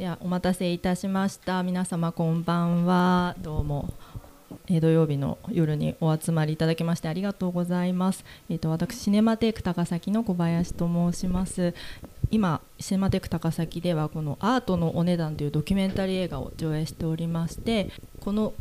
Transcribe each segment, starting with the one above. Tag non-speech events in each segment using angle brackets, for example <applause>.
ではお待たせいたしました皆様こんばんはどうも土曜日の夜にお集まりいただきましてありがとうございます。えっ、ー、と私シネマテイク高崎の小林と申します。今シネマテイク高崎ではこのアートのお値段というドキュメンタリー映画を上映しておりまして、この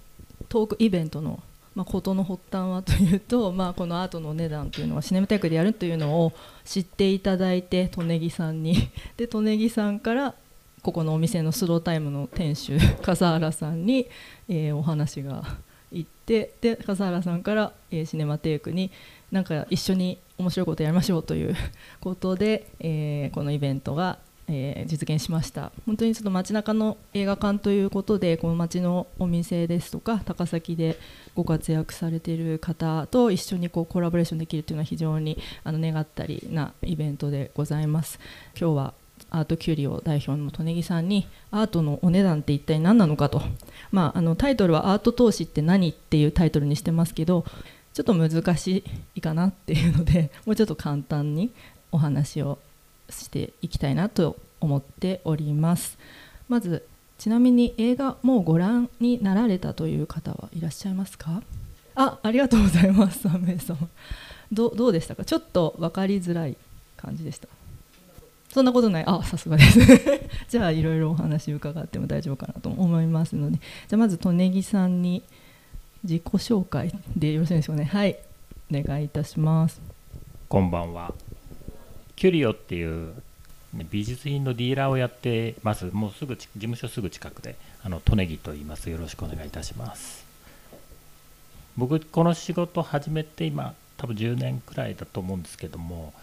トークイベントのまあ、事の発端はというと、<laughs> まあ、このアートのお値段というのはシネマテイクでやるというのを知っていただいて利根木さんにで利根木さんからここのお店のスロータイムの店主笠原さんに、えー、お話が行ってで笠原さんから、えー、シネマテイクになんか一緒に面白いことやりましょうということで、えー、このイベントが、えー、実現しました。本当にちょっと街中の映画館ということでこの街のお店ですとか高崎でご活躍されている方と一緒にこうコラボレーションできるというのは非常にあの願ったりなイベントでございます。今日はアートキュリオ代表の利根木さんにアートのお値段って一体何なのかと、まあ、あのタイトルは「アート投資って何?」っていうタイトルにしてますけどちょっと難しいかなっていうので <laughs> もうちょっと簡単にお話をしていきたいなと思っております。まずちなみに映画もうご覧になられたという方はいらっしゃいますか？あありがとうございます3名様どどうでしたか？ちょっと分かりづらい感じでした。そんなことない。あさすがです。<laughs> じゃあいろいろお話伺っても大丈夫かなと思いますので。じゃあまず利根木さんに自己紹介でよろしいでしょうね。はい。お願いいたします。こんばんは。キュリオっていう美術品のディーラーをやってます。もうすぐ事務所すぐ近くであの利根木と言います。よろしくお願いいたします。僕この仕事始めて今多分10年くらいだと思うんですけども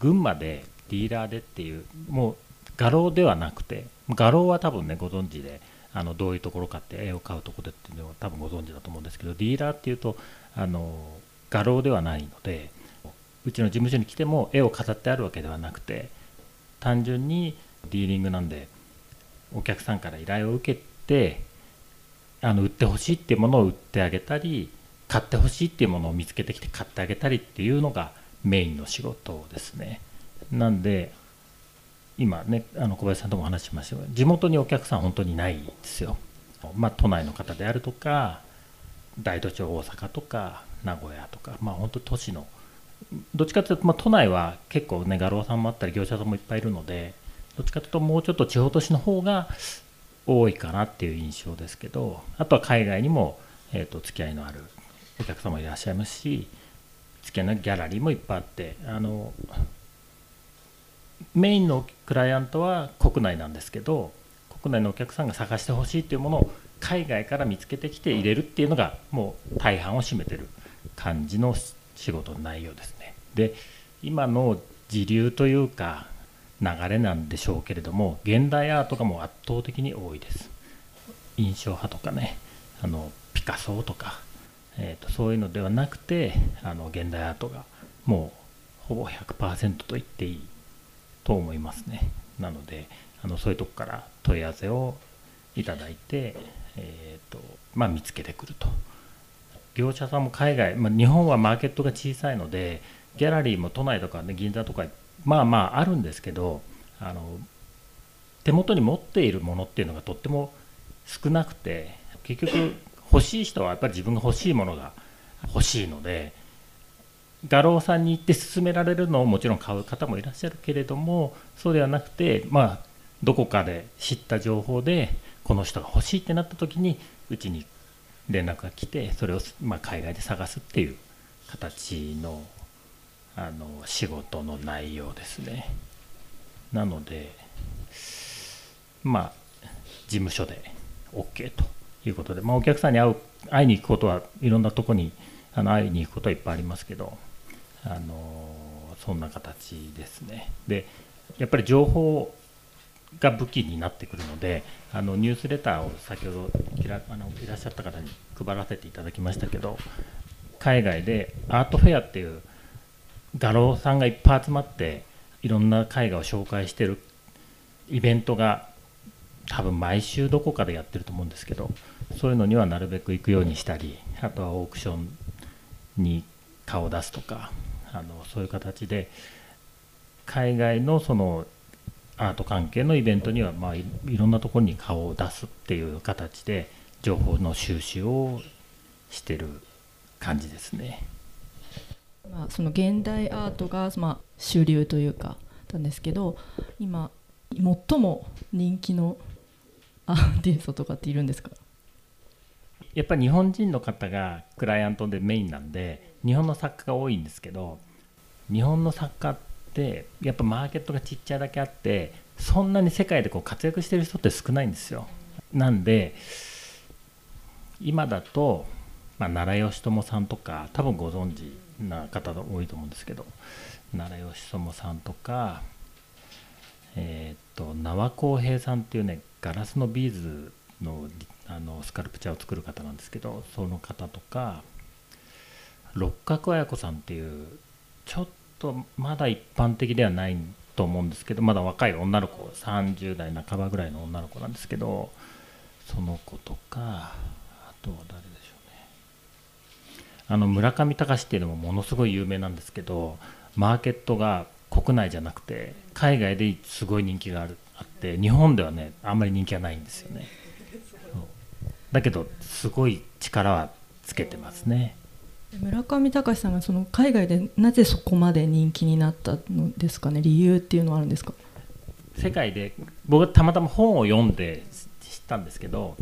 群馬でディーラーでっていうもう画廊ではなくて画廊は多分ねご存知であのどういうところかって絵を買うとこでっていうのは多分ご存知だと思うんですけどディーラーっていうとあの画廊ではないのでうちの事務所に来ても絵を飾ってあるわけではなくて単純にディーリングなんでお客さんから依頼を受けてあの売ってほしいっていうものを売ってあげたり買ってほしいっていうものを見つけてきて買ってあげたりっていうのがメインの仕事ですね。なんで今ねあの小林さんとも話しましたが地元にお客さん本当にないですよ。まあ、都内の方であるとか大都庁大阪とか名古屋とかまあ本当都市のどっちかというと、まあ、都内は結構ね画廊さんもあったり業者さんもいっぱいいるのでどっちかというともうちょっと地方都市の方が多いかなっていう印象ですけどあとは海外にも、えーと、付き合いのあるお客様いらっしゃいますし付き合いのギャラリーもいっぱいあってあのメインのクライアントは国内なんですけど国内のお客さんが探してほしいっていうものを海外から見つけてきて入れるっていうのがもう大半を占めてる感じの仕事の内容ですね。で今の時流というか流れなんでしょうけれども現代アートがもう圧倒的に多いです。印象派とかねあのピカソとか、えーと、そういうのではなくてあの現代アートがもうほぼ100%と言っていいと思いますね。なのであのそういうとこから問い合わせをいただいて、えーとまあ、見つけてくると。業者さんも海外、まあ、日本はマーケットが小さいのでギャラリーも都内とか、ね、銀座とかまあまああるんですけどあの手元に持っているものっていうのがとっても少なくて結局欲しい人はやっぱり自分が欲しいものが欲しいので画廊さんに行って勧められるのをもちろん買う方もいらっしゃるけれどもそうではなくてまあどこかで知った情報でこの人が欲しいってなった時にうちに連絡が来てそれをまあ海外で探すっていう形のあの仕事の内容ですね。なのでまあ事務所で OK ということで、まあ、お客さんに会う会いに行くことはいろんなとこにあの会いに行くことはいっぱいありますけどあのそんな形ですね。でやっぱり情報が武器になってくるのであのニュースレターを先ほどあのいらっしゃった方に配らせていただきましたけど海外でアートフェアっていう画廊さんがいっぱい集まっていろんな絵画を紹介してるイベントが多分毎週どこかでやってると思うんですけどそういうのにはなるべく行くようにしたりあとはオークションに顔を出すとかあのそういう形で海外のそのアート関係のイベントには、まあ、いいろんなところに顔を出すっていう形で情報の収集をしてる感じですね。まあ、その現代アートが、まあ、主流というかなんですけど今最も人気のアーティストとかっているんですか？やっぱり日本人の方がクライアントでメインなんで日本の作家が多いんですけど日本の作家ってやっぱマーケットがちっちゃいだけあってそんなに世界でこう活躍してる人って少ないんですよ。なんで今だと、まあ、奈良義朝さんとか多分ご存知な方が多いと思うんですけど奈良義朝さんとかえっ、と縄浩平さんっていうねガラスのビーズのあのスカルプチャーを作る方なんですけどその方とか六角綾子さんっていうちょっとまだ一般的ではないと思うんですけどまだ若い女の子30代半ばぐらいの女の子なんですけどその子とかあとは誰でしょうね。あの村上隆っていうのもものすごい有名なんですけどマーケットが国内じゃなくて海外ですごい人気があるあって日本ではねあんまり人気がないんですよね。だけどすごい力はつけてますね。村上隆さんがその海外でなぜそこまで人気になったのですかね？理由っていうのはあるんですか？世界で僕はたまたま本を読んで知ったんですけど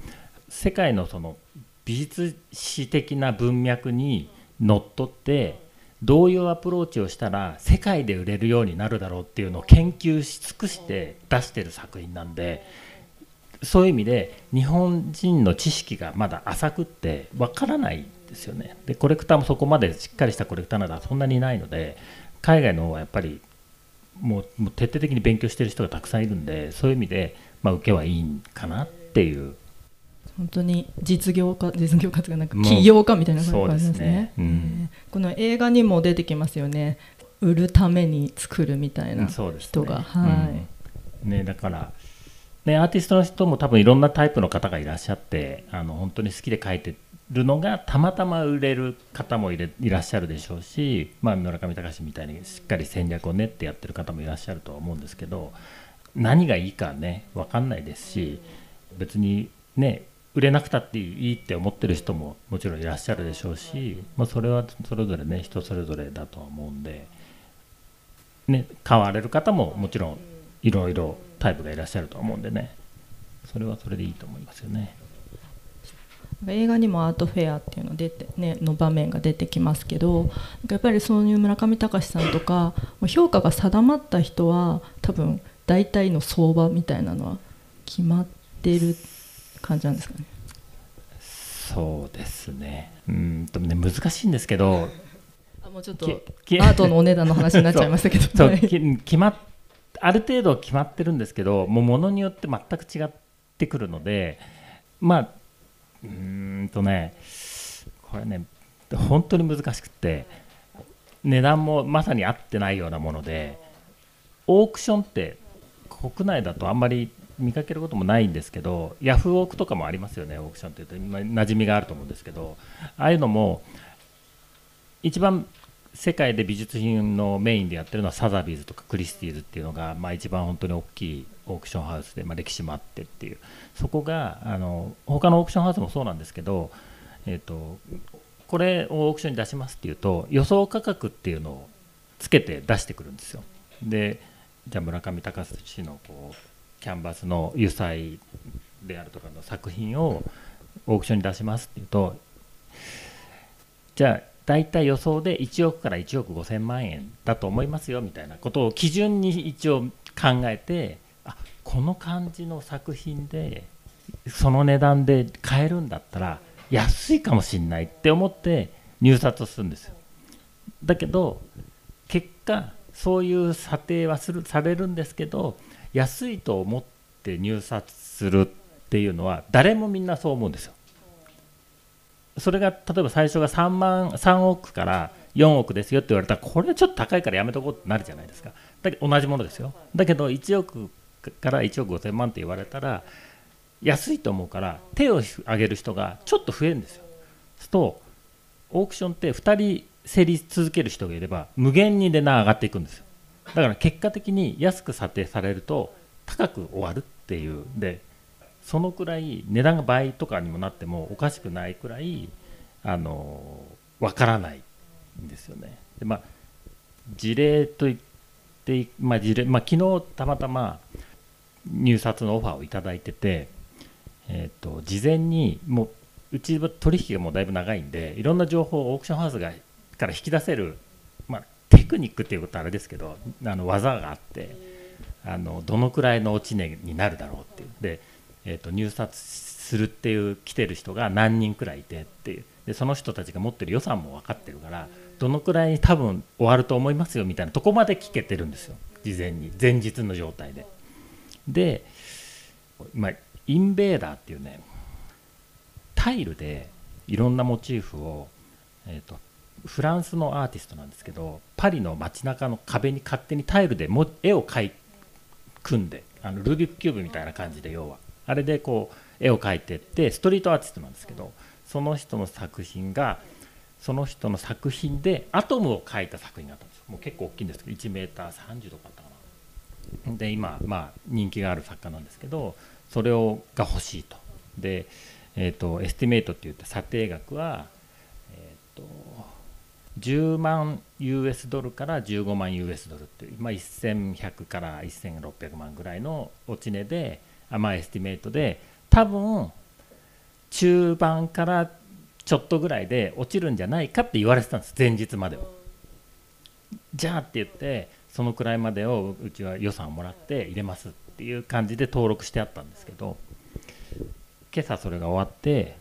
世界のその美術史的な文脈にのっとってどういうアプローチをしたら世界で売れるようになるだろうっていうのを研究し尽くして出してる作品なんでそういう意味で日本人の知識がまだ浅くってわからないですよね。でコレクターもそこまでしっかりしたコレクターなどはそんなにいないので海外の方はやっぱりもうもう徹底的に勉強してる人がたくさんいるんでそういう意味で、まあ、受けはいいんかなっていう。本当に実業家実業家とかなんか起業家みたいな感じですね。そうん。この映画にも出てきますよね。売るために作るみたいな人が、はい、うんね、だから、ね、アーティストの人も多分いろんなタイプの方がいらっしゃってあの本当に好きで描いてるのがたまたま売れる方もいれいらっしゃるでしょうし、まあ、村上隆みたいにしっかり戦略を練ってやってる方もいらっしゃるとは思うんですけど何がいいかね分かんないですし別にね売れなくたっていいって思ってる人ももちろんいらっしゃるでしょうし、まあ、それはそれぞれね人それぞれだとは思うんで。ね、買われる方ももちろんいろいろタイプがいらっしゃると思うんでねそれはそれでいいと思いますよね。映画にもアートフェアっていうの出て、ね、の場面が出てきますけどやっぱりそういう村上隆さんとかもう評価が定まった人は多分大体の相場みたいなのは決まってる感じなんですかね？そうですね。うんとね難しいんですけどあもうちょっとアートのお値段の話になっちゃいましたけど。そうはい。き決まっある程度決まってるんですけどもうものによって全く違ってくるのでまあうんとねこれね本当に難しくって値段もまさに合ってないようなものでオークションって国内だとあんまり見かけることもないんですけどヤフーオークとかもありますよねオークションっていうとま馴染みがあると思うんですけどああいうのも一番世界で美術品のメインでやってるのはサザビーズとかクリスティーズっていうのが、まあ、一番本当に大きいオークションハウスで、まあ、歴史もあってっていうそこがあの他のオークションハウスもそうなんですけど、えー、とこれをオークションに出しますっていうと予想価格っていうのをつけて出してくるんですよ。でじゃあ村上隆氏のこうキャンバスの油彩であるとかの作品をオークションに出しますっていうとじゃあ大体予想で1億から1億5000万円だと思いますよみたいなことを基準に一応考えてこの感じの作品でその値段で買えるんだったら安いかもしれないって思って入札をするんですよ。だけど結果そういう査定はするされるんですけど安いと思って入札するっていうのは誰もみんなそう思うんですよ。それが例えば最初が3万3億から4億ですよって言われたらこれはちょっと高いからやめとこうってなるじゃないですか。だけど同じものですよ。だけど1億から1億5000万って言われたら安いと思うから手を挙げる人がちょっと増えるんですよ。すとオークションって2人競り続ける人がいれば無限に値段上がっていくんですよ。だから結果的に安く査定されると高く終わるっていう。でそのくらい値段が倍とかにもなってもおかしくないくらいあの分からないんですよね。でまあ、事例といって、まあ事例まあ、昨日たまたま入札のオファーをいただいてて、えー、と事前にもううちは取引がもうだいぶ長いんでいろんな情報をオークションハウスがから引き出せる、まあ、テクニックっていうことはあれですけどあの技があってあのどのくらいの落ち値になるだろうっていう。で、えー、と入札するっていう来てる人が何人くらいいてっていう。でその人たちが持ってる予算も分かってるからどのくらいに多分終わると思いますよみたいなとこまで聞けてるんですよ。事前に前日の状態で。で、まあ、インベーダーっていうねタイルでいろんなモチーフを、えー、とフランスのアーティストなんですけどパリの街中の壁に勝手にタイルでも絵を描い組んであのルービックキューブみたいな感じで要は。あれでこう絵を描いてってストリートアーティストなんですけどその人の作品がその人の作品でアトムを描いた作品があったんです。もう結構大きいんですけど1 m 3 0とかあったで今まあ人気がある作家なんですけどそれをが欲しいとでえー、と estimate って言って査定額は、えー、と10万 US ドルから15万 US ドルっていう、まあ、1100から1600万ぐらいの落ち値で、あまあ、 estimate で多分中盤からちょっとぐらいで落ちるんじゃないかって言われてたんです前日までは。じゃあって言ってそのくらいまでをうちは予算をもらって入れますっていう感じで登録してあったんですけど今朝それが終わって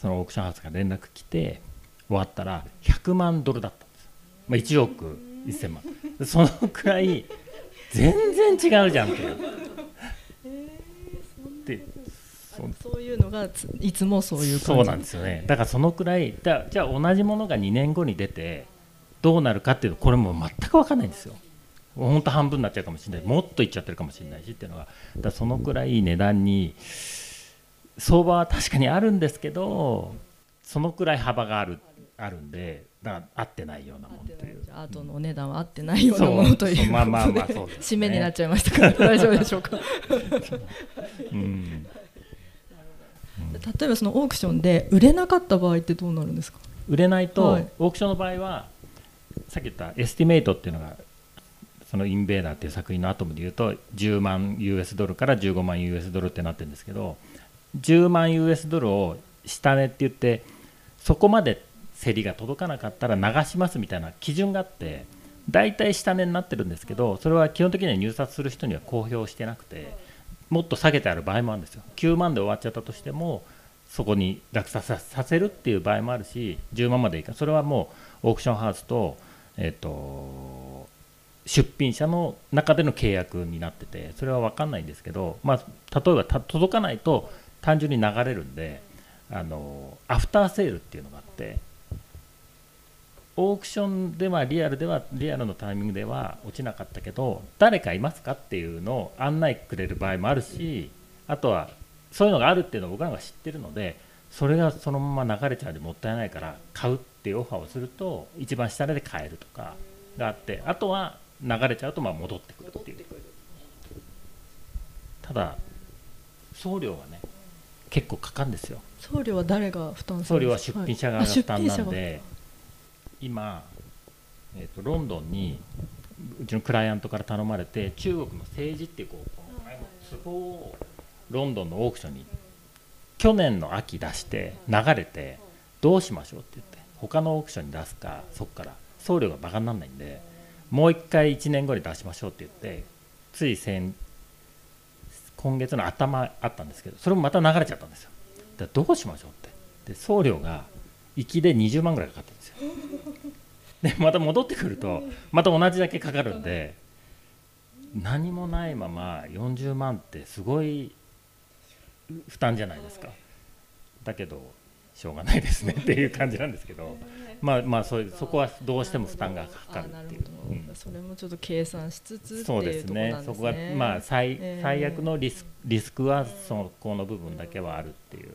そのオークションハウスから連絡来て終わったら100万ドルだったんです、まあ、1億1000万。そのくらい全然違うじゃんってでそそういうのがついつもそういう感じ。そうなんですよね。だからそのくらいだじゃあ同じものが2年後に出てどうなるかっていうとこれも全く分かんないんですよ。本当半分になっちゃうかもしれない。もっといっちゃってるかもしれないしっていうのが。だそのくらい値段に相場は確かにあるんですけどそのくらい幅があるあるんでだから合ってないようなもんという。じゃあ後のお値段は合ってないようなものというまあまあまあそうですね。締めになっちゃいましたから。<laughs> 大丈夫でしょうか。うん。例えばそのオークションで売れなかった場合ってどうなるんですか？売れないと、はい。オークションの場合はさっき言った estimate っていうのがそのインベーダーっていう作品のアトムで言うと10万 US ドルから15万 US ドルってなってるんですけど10万 US ドルを下値って言ってそこまで競りが届かなかったら流しますみたいな基準があって大体下値になってるんですけどそれは基本的には入札する人には公表してなくてもっと下げてある場合もあるんですよ。9万で終わっちゃったとしてもそこに落札ささせるっていう場合もあるし10万までいかそれはもうオークションハウスと,、えっと出品者の中での契約になっててそれは分かんないんですけど、まあ、例えば届かないと単純に流れるんであのアフターセールっていうのがあってオークションではリアルではリアルのタイミングでは落ちなかったけど誰かいますかっていうのを案内くれる場合もあるしあとはそういうのがあるっていうのを僕らが知ってるのでそれがそのまま流れちゃうでもったいないから買うっていうオファーをすると一番下値で買えるとかがあってあとは流れちゃうとまあ戻ってくるっていう。ただ送料がね結構かかるんですよ。送料は誰が負担す送料はるんですか出品者側が。負担なんで、今、えー、とロンドンにうちのクライアントから頼まれて中国の政治っていうこうこの壺をロンドンのオークションに去年の秋出して流れてどうしましょうって言って他のオークションに出すかそこから。送料がバカにならないんでもう一回1年後に出しましょうって言ってつい先今月の頭あったんですけどそれもまた流れちゃったんですよ。だからどうしましょうって。で送料が行きで20万ぐらいかかってるんですよ。でまた戻ってくるとまた同じだけかかるんで何もないまま40万ってすごい負担じゃないですか。だけどしょうがないですねっていう感じなんですけど。まあまあそういうそこはどうしても負担がかかるっていう。うん。それもちょっと計算しつつそうですね。そこがまあ最えー。最悪のリスリスクはそこの部分だけはあるっていう